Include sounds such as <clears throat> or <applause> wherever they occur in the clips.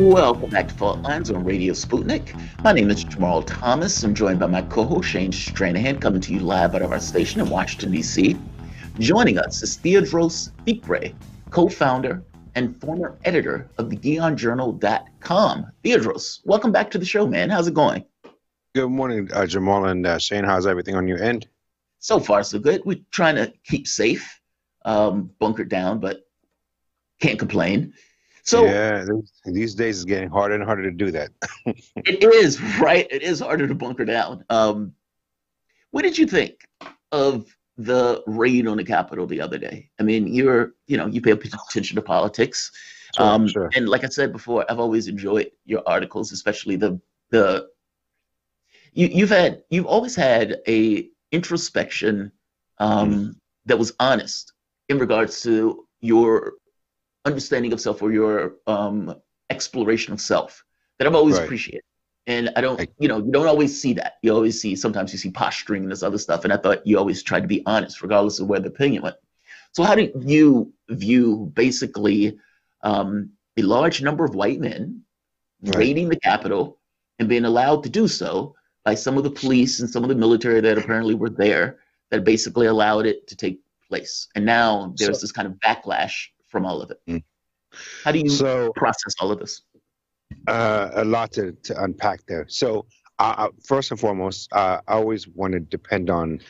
Welcome back to Fault Lines on Radio Sputnik. My name is Jamarl Thomas. I'm joined by my co-host Shane Stranahan, coming to you live out of our station in Washington, D.C. Joining us is Teodrose Fikre, co-founder and former editor of the GhionJournal.com. Teodrose, welcome back to the show, man. How's it going? Good morning, uh, Jamarl and uh, Shane. How's everything on your end? So far, so good. We're trying to keep safe, um, bunkered down, but can't complain. So yeah, these days it's getting harder and harder to do that. <laughs> it is right. It is harder to bunker down. Um, what did you think of the raid on the Capitol the other day? I mean, you're you know you pay attention to politics, sure, um, sure. and like I said before, I've always enjoyed your articles, especially the the you you've had you've always had a introspection um, mm. that was honest in regards to your understanding of self or your um, exploration of self that I've always right. appreciated. And I don't, you know, you don't always see that. You always see, sometimes you see posturing and this other stuff. And I thought you always tried to be honest, regardless of where the opinion went. So, how do you view basically um, a large number of white men right. raiding the Capitol and being allowed to do so by some of the police and some of the military that apparently were there that basically allowed it to take place? And now there's so, this kind of backlash from all of it. Mm. How do you so, process all of this? Uh, a lot to, to unpack there. So, uh, first and foremost, uh, I always want to depend on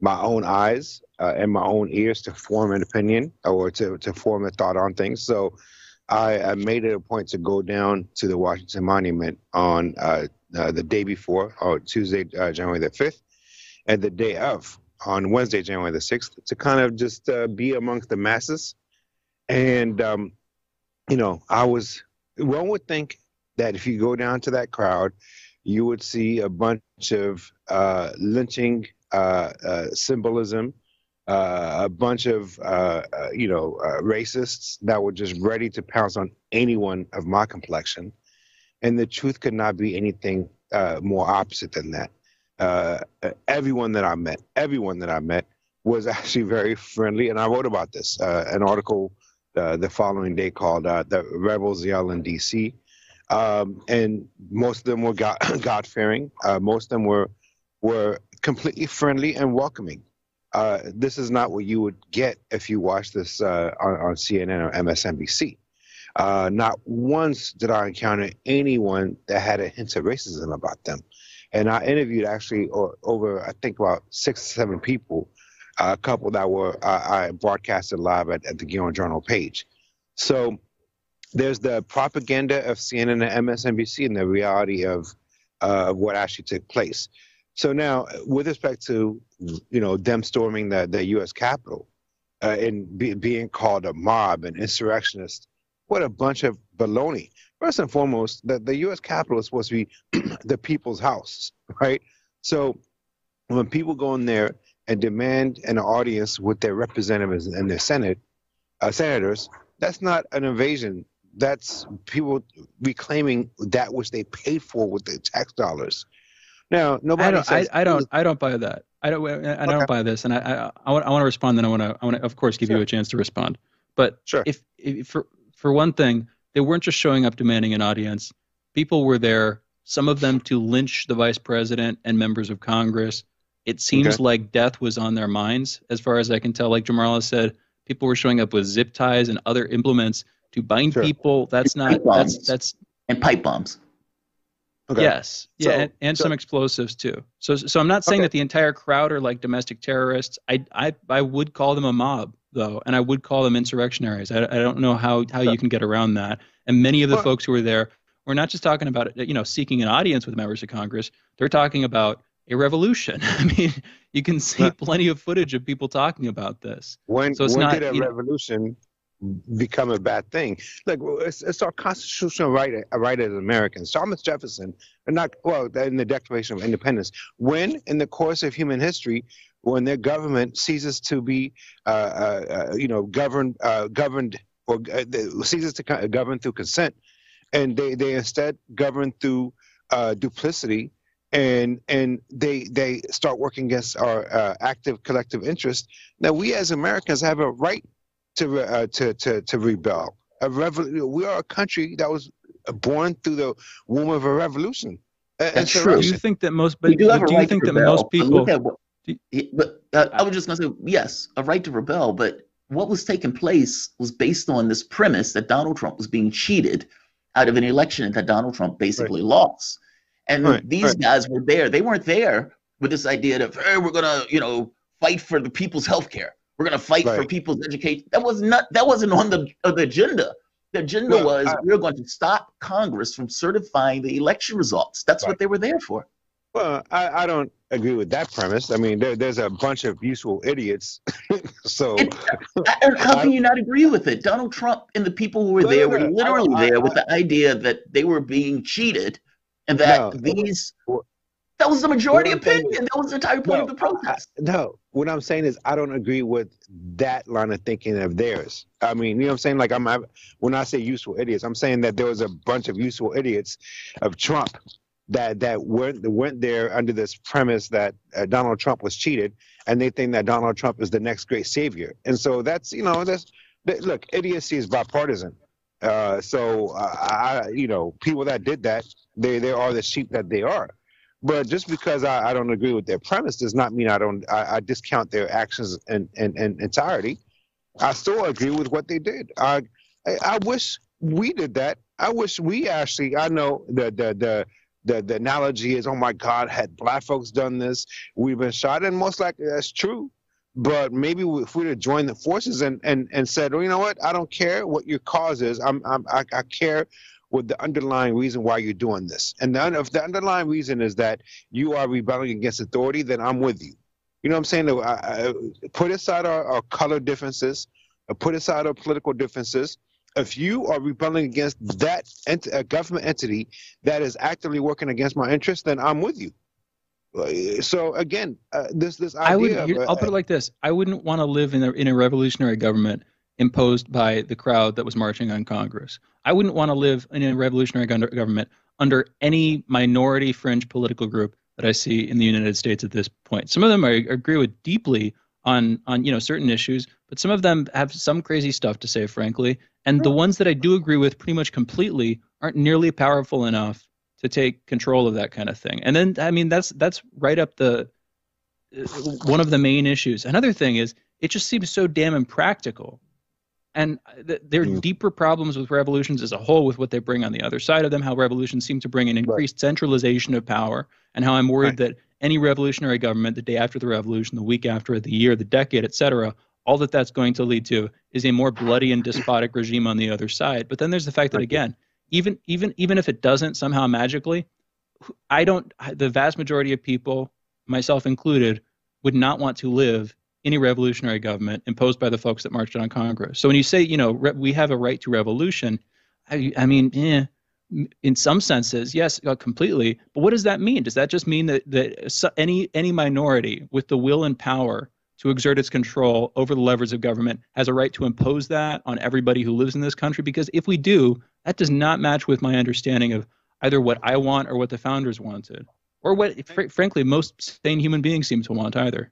my own eyes uh, and my own ears to form an opinion or to, to form a thought on things. So, I, I made it a point to go down to the Washington Monument on uh, uh, the day before, or Tuesday, January the 5th, and the day of, on Wednesday, January the 6th, to kind of just be amongst the masses and, um, you know, I was, one would think that if you go down to that crowd, you would see a bunch of uh, lynching uh, uh, symbolism, uh, a bunch of, uh, uh, you know, racists that were just ready to pounce on anyone of my complexion. And the truth could not be anything more opposite than that. everyone that I met, everyone that I met was <laughs> actually very friendly. And I wrote about this, an article uh, the following day called uh, the Rebels Yell in D.C. Um, and most of them were God, <coughs> God fearing. Uh, most of them were were completely friendly and welcoming. Uh, this is not what you would get if you watch this uh, on, on, CNN or MSNBC. Uh, not once did I encounter anyone that had a hint of racism about them. And I interviewed actually over, I think, about six or seven people a couple that were I broadcasted live at, at the Ghion Journal page. So there's the propaganda of CNN and MSNBC and the reality of uh, what actually took place. So now, with respect to you know them storming the, the U.S. Capitol uh, and be, being called a mob and insurrectionist, what a bunch of baloney. First and foremost, the, the U.S. Capitol is supposed to be <clears throat> the people's house, right? So when people go in there and demand an audience with their representatives and their senate uh, senators, that's not an invasion. That's people reclaiming that which they paid for with their tax dollars. Now, nobody I don't, says. I, I don't. I don't buy that. I don't. I, I don't buy this, and I. I, I want. I want to respond. Then I want to. I want to, of course, give sure. you a chance to respond. But sure. if, if for for one thing, they weren't just showing up demanding an audience. People were there. Some of them to lynch the vice president and members of Congress. It seems okay. like death was on their minds, as far as I can tell. Like Jamarla said, people were showing up with zip ties and other implements to bind sure. people. That's not that's that's and pipe bombs. Okay. Yes, yeah, so, and, and so, some explosives too. So, so I'm not saying okay. that the entire crowd are like domestic terrorists. I, I, I would call them a mob though, and I would call them insurrectionaries. I, I don't know how how you can get around that. And many of the well, folks who were there were not just talking about you know seeking an audience with members of Congress. They're talking about a revolution. <laughs> I mean, you can see plenty of footage of people talking about this. When, so when not, did a revolution know, become a bad thing? Like, it's, it's our constitutional right, right as Americans. Thomas Jefferson, not well, in the Declaration of Independence, when in the course of human history, when their government ceases to be, uh, uh, uh you know, governed, uh, governed or uh, ceases to govern through consent, and they, they instead govern through uh, duplicity and and they they start working against our uh, active collective interest. Now we as Americans have a right to uh, to, to to rebel. A revol- we are a country that was born through the womb of a revolution. That's true. Do you think that most? But, do, but do you think that most people? What, but uh, I was just going to say yes, a right to rebel. But what was taking place was based on this premise that Donald Trump was being cheated out of an election that Donald Trump basically right. lost. And right. these right. guys were there. They weren't there with this idea of hey, we're gonna, you know, fight for the people's health care. We're gonna fight for people's education. That was not that wasn't on the, uh, the agenda. The agenda was I, we're going to stop Congress from certifying the election results. That's what they were there for. Well, I, I don't agree with that premise. I mean, there, there's a bunch of useful idiots. <laughs> so, it, how can you not agree with it? Donald Trump and the people who were there were literally I, I, there with the idea that they were being cheated, and that no, these. That was the majority opinion. Is, that was the entire point of the protest. No, what I'm saying is I don't agree with that line of thinking of theirs. I mean, you know what I'm saying? Like I'm, I, when I say useful idiots, I'm saying that there was a bunch of useful idiots of Trump that that went went there under this premise that uh, Donald Trump was cheated, and they think that Donald Trump is the next great savior. And so that's you know that's look idiocy is bipartisan. Uh, so uh, I you know people that did that they they are the sheep that they are. But just because I, I don't agree with their premise does not mean I don't I, I discount their actions in, in, in entirety. I still agree with what they did. I I, I wish we did that. I wish we actually. I know the the the the, the analogy is, oh my God, had black folks done this, we've been shot. And most likely that's true. But maybe if we'd have joined the forces and, and, and said, you know what, I don't care what your cause is. I'm, I'm, I, I care with the underlying reason why you're doing this. And then if the underlying reason is that you are rebelling against authority, then I'm with you. You know what I'm saying? I, I, put aside our, our color differences, uh, put aside our political differences, if you are rebelling against that ent- uh, government entity that is actively working against my interests, then I'm with you. So again, uh, this this idea. I would. Of, I'll put it like this: I wouldn't want to live in a in a revolutionary government imposed by the crowd that was marching on Congress. I wouldn't want to live in a revolutionary government under any minority fringe political group that I see in the United States at this point. Some of them I agree with deeply on on you know certain issues, but some of them have some crazy stuff to say, frankly. And the ones that I do agree with pretty much completely aren't nearly powerful enough to take control of that kind of thing. And then I mean that's that's right up the uh, one of the main issues. Another thing is it just seems so damn impractical. And th- there are mm. deeper problems with revolutions as a whole, with what they bring on the other side of them. How revolutions seem to bring an increased right. centralization of power, and how I'm worried right. that any revolutionary government, the day after the revolution, the week after, it, the year, the decade, etc., all that that's going to lead to is a more bloody and despotic regime on the other side. But then there's the fact that again, even even even if it doesn't somehow magically, I don't. The vast majority of people, myself included, would not want to live any revolutionary government imposed by the folks that marched on Congress. So when you say, you know, re- we have a right to revolution, I, I mean, eh, in some senses, yes, uh, completely. But what does that mean? Does that just mean that that any any minority with the will and power to exert its control over the levers of government has a right to impose that on everybody who lives in this country because if we do that does not match with my understanding of either what i want or what the founders wanted or what fr- frankly most sane human beings seem to want either.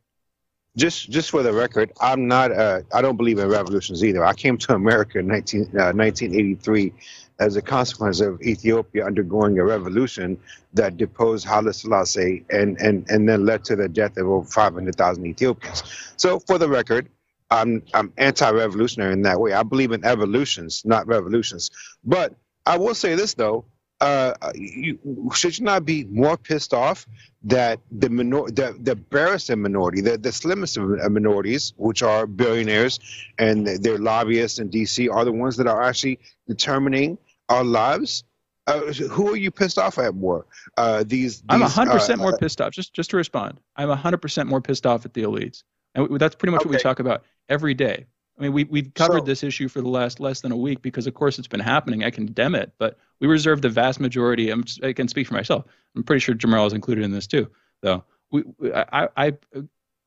Just just for the record i'm not uh, i don't believe in revolutions either. I came to america in 19, uh, 1983 as a consequence of Ethiopia undergoing a revolution that deposed Haile Selassie and, and, and then led to the death of over 500,000 Ethiopians. So, for the record, I'm, I'm anti revolutionary in that way. I believe in evolutions, not revolutions. But I will say this, though. Uh, you, should you not be more pissed off that the minor, the, the barest minority, the, the slimmest of minorities, which are billionaires and their lobbyists in D.C., are the ones that are actually determining our lives. Uh, who are you pissed off at more? Uh, these, these, I'm 100 percent uh, more pissed off. Just just to respond, I'm 100 percent more pissed off at the elites, and that's pretty much okay. what we talk about every day. I mean, we we've covered so, this issue for the last less than a week because, of course, it's been happening. I condemn it, but we reserve the vast majority. I'm I can speak for myself. I'm pretty sure Jamarl is included in this too, though. We, I, I,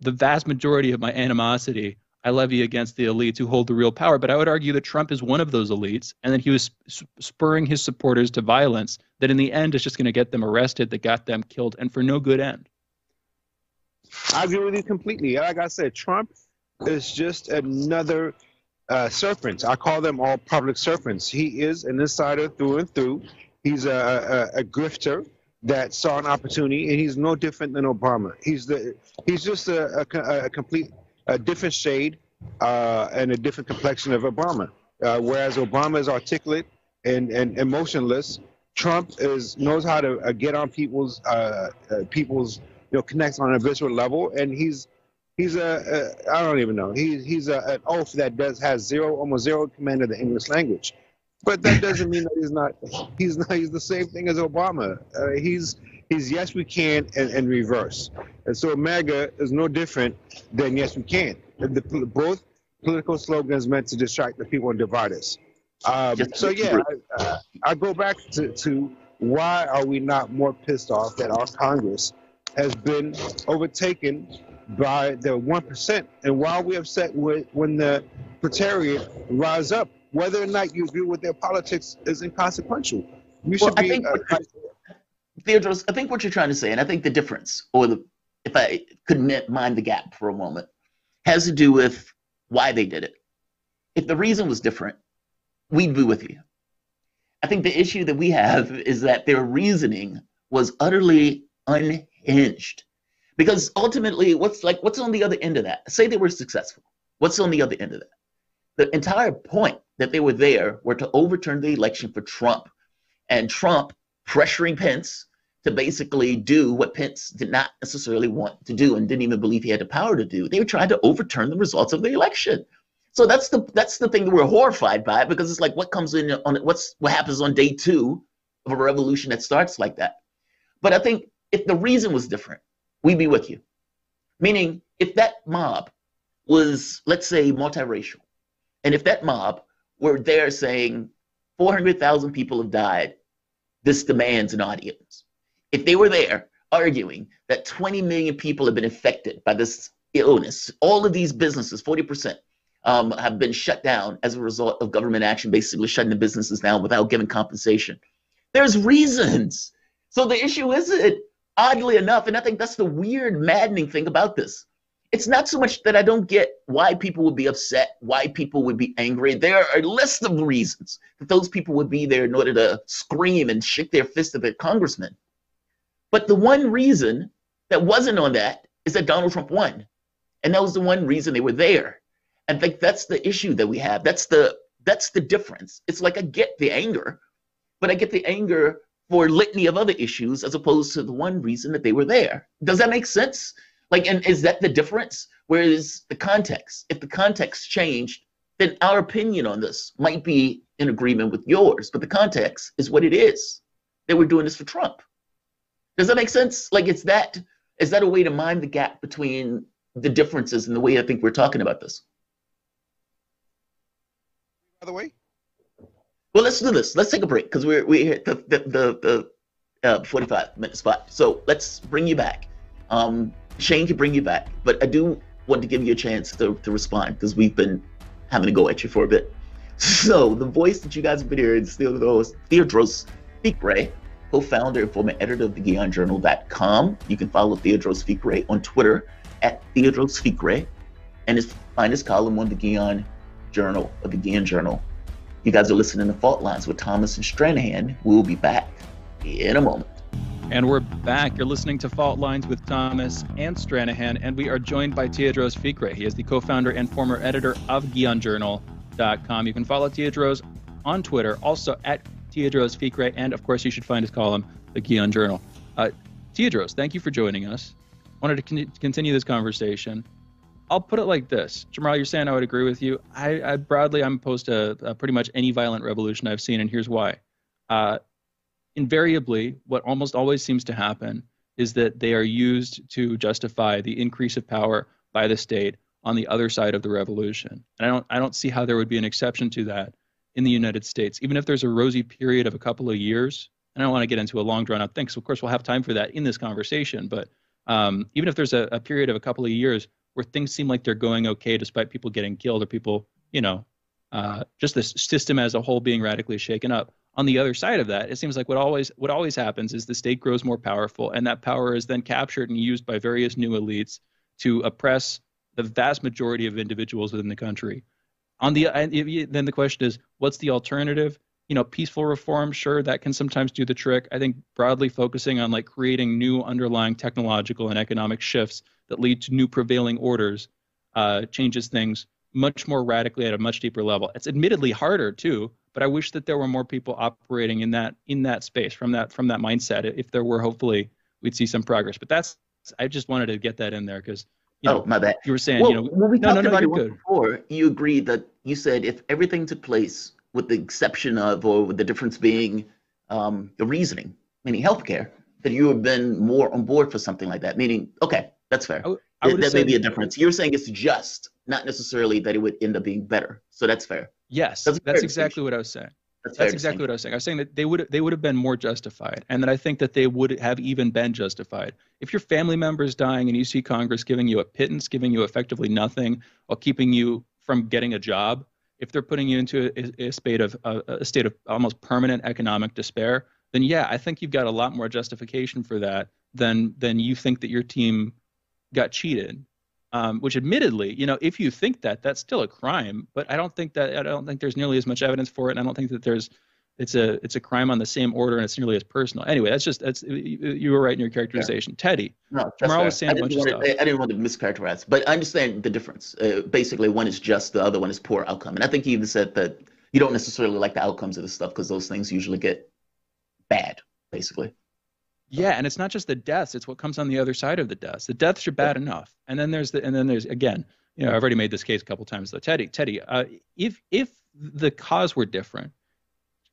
the vast majority of my animosity I levy against the elites who hold the real power. But I would argue that Trump is one of those elites, and that he was spurring his supporters to violence that in the end is just going to get them arrested, that got them killed, and for no good end. I agree with you completely. Like I said, Trump is just another uh, serpents. I call them all public serpents. He is an insider through and through. He's a, a, a grifter that saw an opportunity, and he's no different than Obama. He's the he's just a, a, a complete a different shade uh, and a different complexion of Obama. Uh, whereas Obama is articulate and, and emotionless, Trump is knows how to uh, get on people's uh, uh, people's you know connects on a visceral level, and he's he's a, a I don't even know he's he's a, an oaf that does has zero almost zero command of the English language, but that doesn't mean that he's not he's not he's the same thing as Obama. Uh, he's he's yes we can and, and reverse, and so MAGA is no different than yes we can. The, both political slogans meant to distract the people and divide us. Um, so yeah, I, uh, I, go back to, to why are we not more pissed off that our Congress has been overtaken by the one percent, and why are we upset with, when the proletariat rise up, whether or not you agree with their politics is inconsequential. We well, should be. I think, uh, Teodrose, I think what you're trying to say, and I think the difference, or the, if I could mind the gap for a moment, has to do with why they did it. If the reason was different, we'd be with you. I think the issue that we have is that their reasoning was utterly unhinged. Because ultimately, what's like what's on the other end of that? Say they were successful. What's on the other end of that? The entire point that they were there were to overturn the election for Trump, and Trump pressuring Pence to basically do what Pence did not necessarily want to do and didn't even believe he had the power to do. They were trying to overturn the results of the election. So that's the that's the thing that we're horrified by because it's like what comes in on what's what happens on day two of a revolution that starts like that. But I think if the reason was different, we'd be with you. Meaning, if that mob was, let's say, multiracial, and if that mob were there saying 400,000 people have died, this demands an audience. If they were there arguing that 20 million people have been affected by this illness, all of these businesses, 40%, um, have been shut down as a result of government action, basically shutting the businesses down without giving compensation. There's reasons. So the issue isn't, oddly enough, and I think that's the weird, maddening thing about this. It's not so much that I don't get why people would be upset, why people would be angry. There are a list of reasons that those people would be there in order to scream and shake their fist at their congressman. But the one reason that wasn't on that is that Donald Trump won. And that was the one reason they were there. I think that's the issue that we have. That's the that's the difference. It's like I get the anger, but I get the anger for litany of other issues as opposed to the one reason that they were there. Does that make sense? Like, and is that the difference? Whereas the context, if the context changed, then our opinion on this might be in agreement with yours, but the context is what it is. that we're doing this for Trump. Does that make sense? Like, it's that is that a way to mind the gap between the differences in the way I think we're talking about this? by the way? Well, let's do this. Let's take a break because we're we hit the the the, the uh, 45 minute spot. So let's bring you back. Um, Shane can bring you back, but I do want to give you a chance to, to respond because we've been having to go at you for a bit. So the voice that you guys have been hearing is Teodrose, Teodrose Fikre, co-founder and former editor of the GhionJournal.com. You can follow Teodrose Fikre on Twitter at Teodrose Fikre and his, find his column on the Ghion Journal of the Ghion Journal. You guys are listening to Fault Lines with Thomas and Stranahan. We'll be back in a moment. And we're back. You're listening to Fault Lines with Thomas and Stranahan, and we are joined by Teodrose Fikre. He is the co-founder and former editor of GhionJournal.com. You can follow Teodrose on Twitter, also at Teodrose Fikre, and of course, you should find his column, The Ghion Journal. Uh, Teodrose, thank you for joining us. Wanted to con- continue this conversation. I'll put it like this, Jamarl. You're saying I would agree with you. I, I broadly I'm opposed to uh, pretty much any violent revolution I've seen, and here's why. Uh, invariably, what almost always seems to happen is that they are used to justify the increase of power by the state on the other side of the revolution. And I don't I don't see how there would be an exception to that in the United States, even if there's a rosy period of a couple of years. And I don't want to get into a long drawn out thing. So of course we'll have time for that in this conversation. But um, even if there's a, a period of a couple of years where things seem like they're going okay despite people getting killed or people, you know, uh, just the system as a whole being radically shaken up. On the other side of that, it seems like what always what always happens is the state grows more powerful, and that power is then captured and used by various new elites to oppress the vast majority of individuals within the country. on the then the question is, what's the alternative? You know, peaceful reform, sure, that can sometimes do the trick. I think broadly focusing on like creating new underlying technological and economic shifts that lead to new prevailing orders uh, changes things much more radically at a much deeper level. It's admittedly harder too, but I wish that there were more people operating in that in that space from that from that mindset. If there were, hopefully, we'd see some progress. But that's I just wanted to get that in there because you know, oh my bad. You were saying, well, you know, when we no, talked no, no, about it before, you agreed that you said if everything took place with the exception of, or with the difference being um, the reasoning, meaning healthcare, that you would have been more on board for something like that. Meaning, okay, that's fair. I, I that, that may be a difference. You're saying it's just, not necessarily that it would end up being better. So that's fair. Yes, that's, that's exactly what I was saying. That's, that's exactly what I was saying. I was saying that they would they would have been more justified, and that I think that they would have even been justified if your family member is dying and you see Congress giving you a pittance, giving you effectively nothing, while keeping you from getting a job. If they're putting you into a, a state of a, a state of almost permanent economic despair, then yeah, I think you've got a lot more justification for that than than you think that your team got cheated um, which admittedly, you know, if you think that, that's still a crime. But I don't think that I don't think there's nearly as much evidence for it, and I don't think that there's it's a it's a crime on the same order, and it's nearly as personal. Anyway, that's just that's you were right in your characterization, yeah. Teddy. No, that's was saying a bunch of stuff. To, I didn't want to mischaracterize, but I understand the difference. Uh, basically, one is just, the other one is poor outcome, and I think you even said that you don't necessarily like the outcomes of this stuff because those things usually get bad, basically. Yeah, and it's not just the deaths; it's what comes on the other side of the deaths. The deaths are bad enough, and then there's the, and then there's again, you know, I've already made this case a couple times though. Teddy, Teddy, uh, if if the cause were different,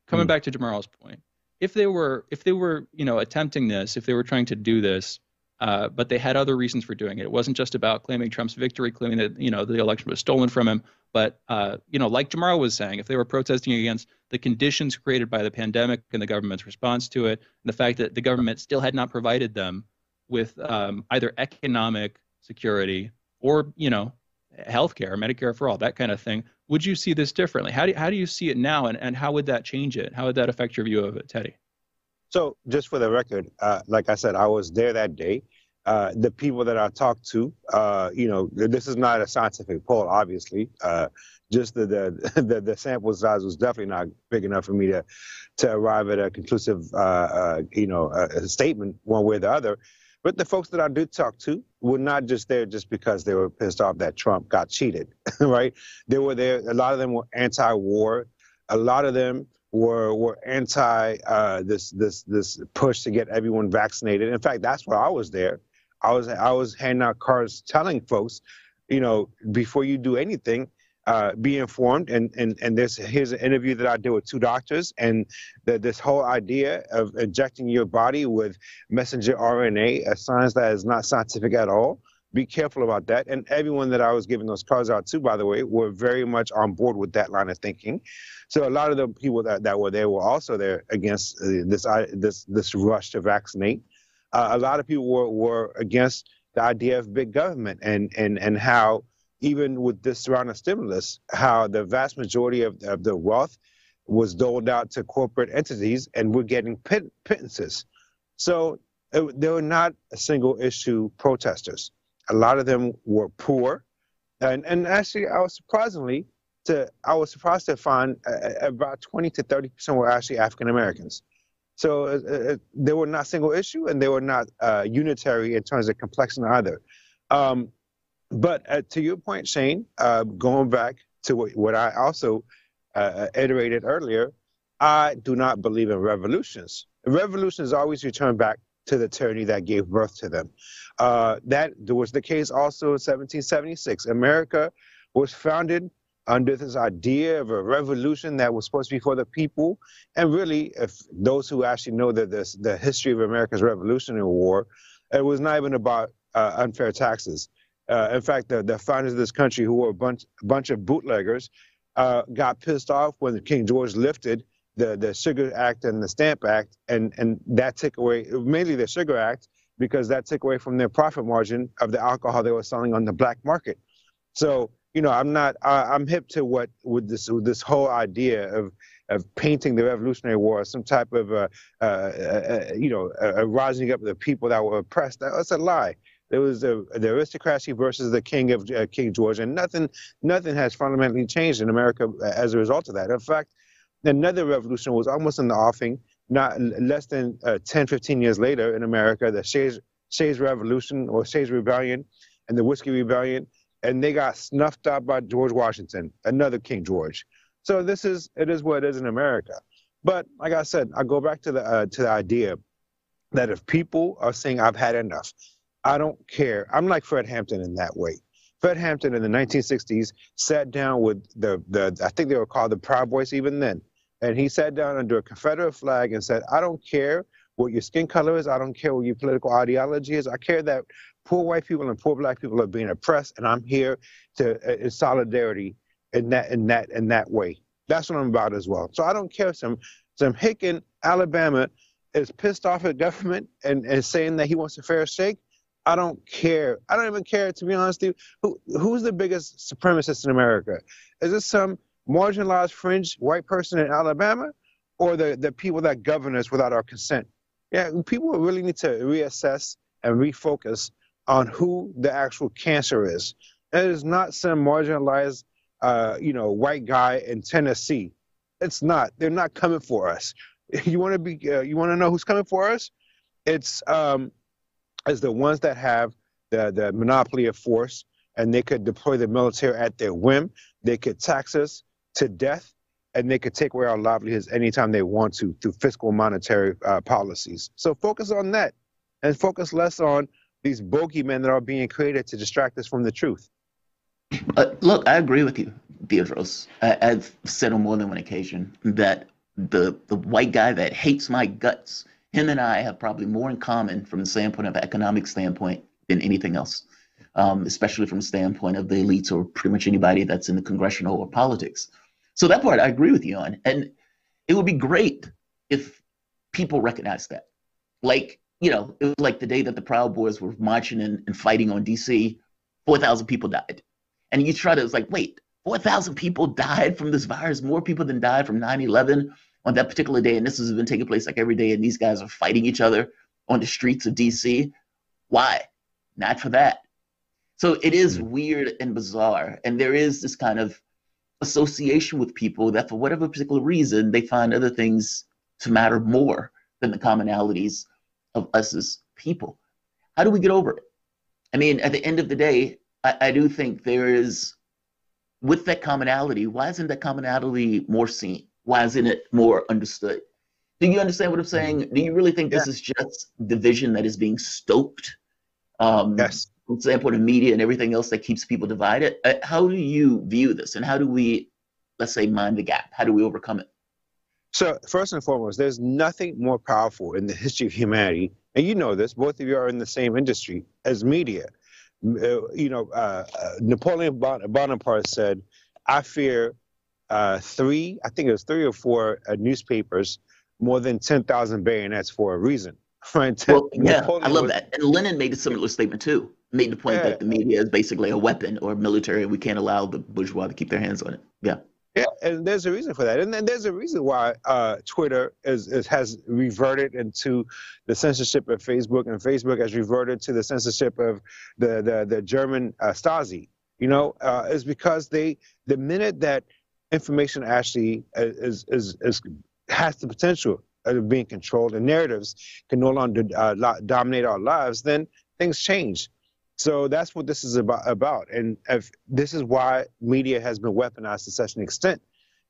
coming mm. back to Jamarl's point, if they were if they were you know attempting this, if they were trying to do this uh, but they had other reasons for doing it. It wasn't just about claiming Trump's victory, claiming that you know the election was stolen from him, but uh, you know, like Jamarl was saying, if they were protesting against the conditions created by the pandemic and the government's response to it, and the fact that the government still had not provided them with um, either economic security or you know healthcare, Medicare for all, that kind of thing, would you see this differently? How do you, how do you see it now, and, and how would that change it? How would that affect your view of it, Teddy? So, just for the record, uh, like I said, I was there that day. Uh, the people that I talked to, uh, you know, this is not a scientific poll, obviously. Uh, just the, the, <laughs> the the sample size was definitely not big enough for me to to arrive at a conclusive, uh, uh, you know, statement one way or the other. But the folks that I did talk to were not just there just because they were pissed off that Trump got cheated, <laughs> right? They were there. A lot of them were anti-war. A lot of them were were anti uh, this this this push to get everyone vaccinated. In fact, that's why I was there. I was I was handing out cards telling folks, you know, before you do anything, uh, be informed. And and and this here's an interview that I did with two doctors, and the, this whole idea of injecting your body with messenger RNA, a science that is not scientific at all. Be careful about that. And everyone that I was giving those cards out to, by the way, were very much on board with that line of thinking. So a lot of the people that, that were there were also there against uh, this this this rush to vaccinate. Uh, a lot of people were, were against the idea of big government and and and how even with this round of stimulus, how the vast majority of, of the wealth was doled out to corporate entities and we're getting pit, pittances. So it, they were not single issue protesters. A lot of them were poor. And, and actually, I was surprisingly, to I was surprised to find uh, about 20 to 30 percent were actually African Americans. So uh, uh, they were not single issue and they were not uh, unitary in terms of complexion either. Um, but uh, to your point, Shane, uh, going back to what, what I also iterated earlier, I do not believe in revolutions. Revolutions always return back to the tyranny that gave birth to them. that was the case also in 1776. America was founded under this idea of a revolution that was supposed to be for the people. And really, if those who actually know the, the, the history of America's Revolutionary War, it was not even about uh, unfair taxes. Uh, in fact, the, the founders of this country, who were a bunch, bunch of bootleggers, uh, got pissed off when King George lifted the, the Sugar Act and the Stamp Act, and, and that took away, mainly the Sugar Act, because that took away from their profit margin of the alcohol they were selling on the black market. So you know, I'm not. I, am hip to what with this with this whole idea of of painting the Revolutionary War as some type of, uh, uh, uh, you know, a, rising up of the people that were oppressed. That's a lie. There was the, the aristocracy versus the king of uh, King George, and nothing nothing has fundamentally changed in America as a result of that. In fact, another revolution was almost in the offing. Not less than uh, 10, 15 years later in America, the Shays, Shays Revolution or Shays Rebellion and the Whiskey Rebellion, and they got snuffed out by George Washington, another King George. So this is it is what it is in America. But like I said, I go back to the uh, to the idea that if people are saying I've had enough, I don't care. I'm like Fred Hampton in that way. Fred Hampton in the 1960s sat down with the the I think they were called the Proud Boys even then, and he sat down under a Confederate flag and said, I don't care what your skin color is. I don't care what your political ideology is. I care that poor white people and poor black people are being oppressed, and I'm here to uh, in solidarity in that in that in that way. That's what I'm about as well. So I don't care if some some hick in Alabama is pissed off at government and, and saying that he wants a fair shake. I don't care. I don't even care to be honest with you. Who who's the biggest supremacist in America? Is it some marginalized fringe white person in Alabama or the, the people that govern us without our consent? Yeah, people really need to reassess and refocus on who the actual cancer is. It is not some marginalized, uh, you know, white guy in Tennessee. It's not. They're not coming for us. <laughs> You want to be. Uh, you want to know who's coming for us? It's um, as the ones that have the the monopoly of force, and they could deploy the military at their whim. They could tax us to death, and they could take away our livelihoods anytime they want to through fiscal monetary uh, policies. So focus on that, and focus less on these bogeymen that are being created to distract us from the truth. Uh, look, I agree with you, Teodrose. I, I've said on more than one occasion that the the white guy that hates my guts, him and I have probably more in common from the standpoint of economic standpoint than anything else, um, especially from the standpoint of the elites or pretty much anybody that's in the congressional or politics. So that part I agree with you on, and it would be great if people recognize that. Like you know, it was like the day that the Proud Boys were marching and, and fighting on DC, 4,000 people died. And you try to, it's like, wait, 4,000 people died from this virus, more people than died from 9 11 on that particular day. And this has been taking place like every day. And these guys are fighting each other on the streets of DC. Why? Not for that. So it is mm-hmm. weird and bizarre. And there is this kind of association with people that, for whatever particular reason, they find other things to matter more than the commonalities of us as people. How do we get over it? I mean, at the end of the day, I, I do think there is, with that commonality, why isn't that commonality more seen? Why isn't it more understood? Do you understand what I'm saying? Do you really think this yeah. is just division that is being stoked? Um, yes. From the standpoint of media and everything else that keeps people divided. Uh, how do you view this, and how do we, let's say, mind the gap? How do we overcome it? So, first and foremost, there's nothing more powerful in the history of humanity, and you know this, both of you are in the same industry, as media. Uh, you know, uh, uh, Napoleon Bonaparte said, I fear uh, three, I think it was three or four uh, newspapers more than 10,000 bayonets for a reason. <laughs> Right? Well, yeah, Napoleon I love was, that. And Lenin made a similar statement too. Made the point yeah. that the media is basically a weapon or military, and we can't allow the bourgeois to keep their hands on it. Yeah. Yeah, and there's a reason for that, and then there's a reason why uh, Twitter is, is, has reverted into the censorship of Facebook, and Facebook has reverted to the censorship of the the, the German uh, Stasi. You know, uh, is because they the minute that information actually uh, is is, is has the potential of being controlled, and narratives can no longer uh, dominate our lives, then things change. So that's what this is about. about. And if, this is why media has been weaponized to such an extent,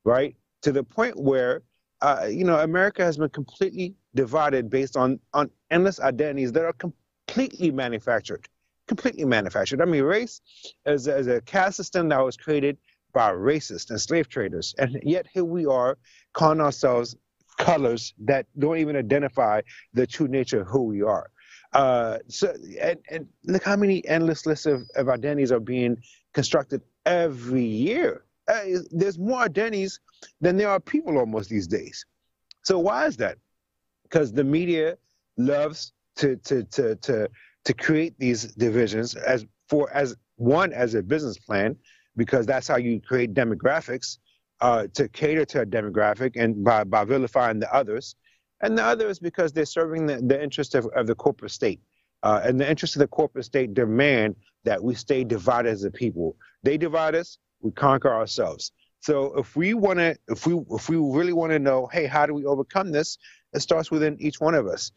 right? To the point where, uh, you know, America has been completely divided based on, on endless identities that are completely manufactured. Completely manufactured. I mean, race is, is a caste system that was created by racists and slave traders. And yet here we are calling ourselves colors that don't even identify the true nature of who we are. Uh, so and, and look how many endless lists of, of identities are being constructed every year. Uh, there's more identities than there are people almost these days. So why is that? Because the media loves to to to to to create these divisions as for as one as a business plan because that's how you create demographics uh, to cater to a demographic and by, by vilifying the others and the other is because they're serving the, the interest of, of the corporate state. uh, in the interest of the corporate state, demand that we stay divided as a people. They divide us, we conquer ourselves. So if we want to, if we if we really want to know, hey, how do we overcome this? It starts within each one of us.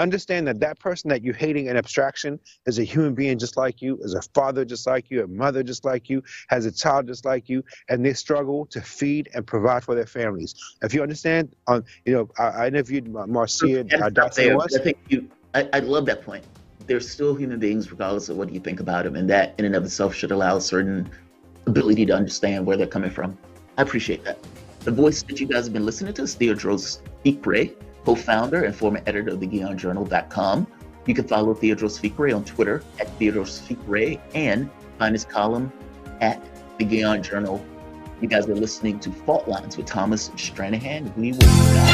Understand that that person that you're hating in abstraction is a human being just like you, is a father just like you, a mother just like you, has a child just like you, and they struggle to feed and provide for their families. If you understand, on you know, I, I interviewed Marcia uh, I think you. I, I love that point. They're still human beings, regardless of what you think about them, and that in and of itself should allow a certain ability to understand where they're coming from. I appreciate that. The voice that you guys have been listening to is Teodrose Fikre co-founder and former editor of the GhionJournal.com. You can follow Teodrose Fikre on Twitter at Teodrose Fikre and find his column at the Ghion Journal. You guys are listening to Fault Lines with Thomas Stranahan. We will.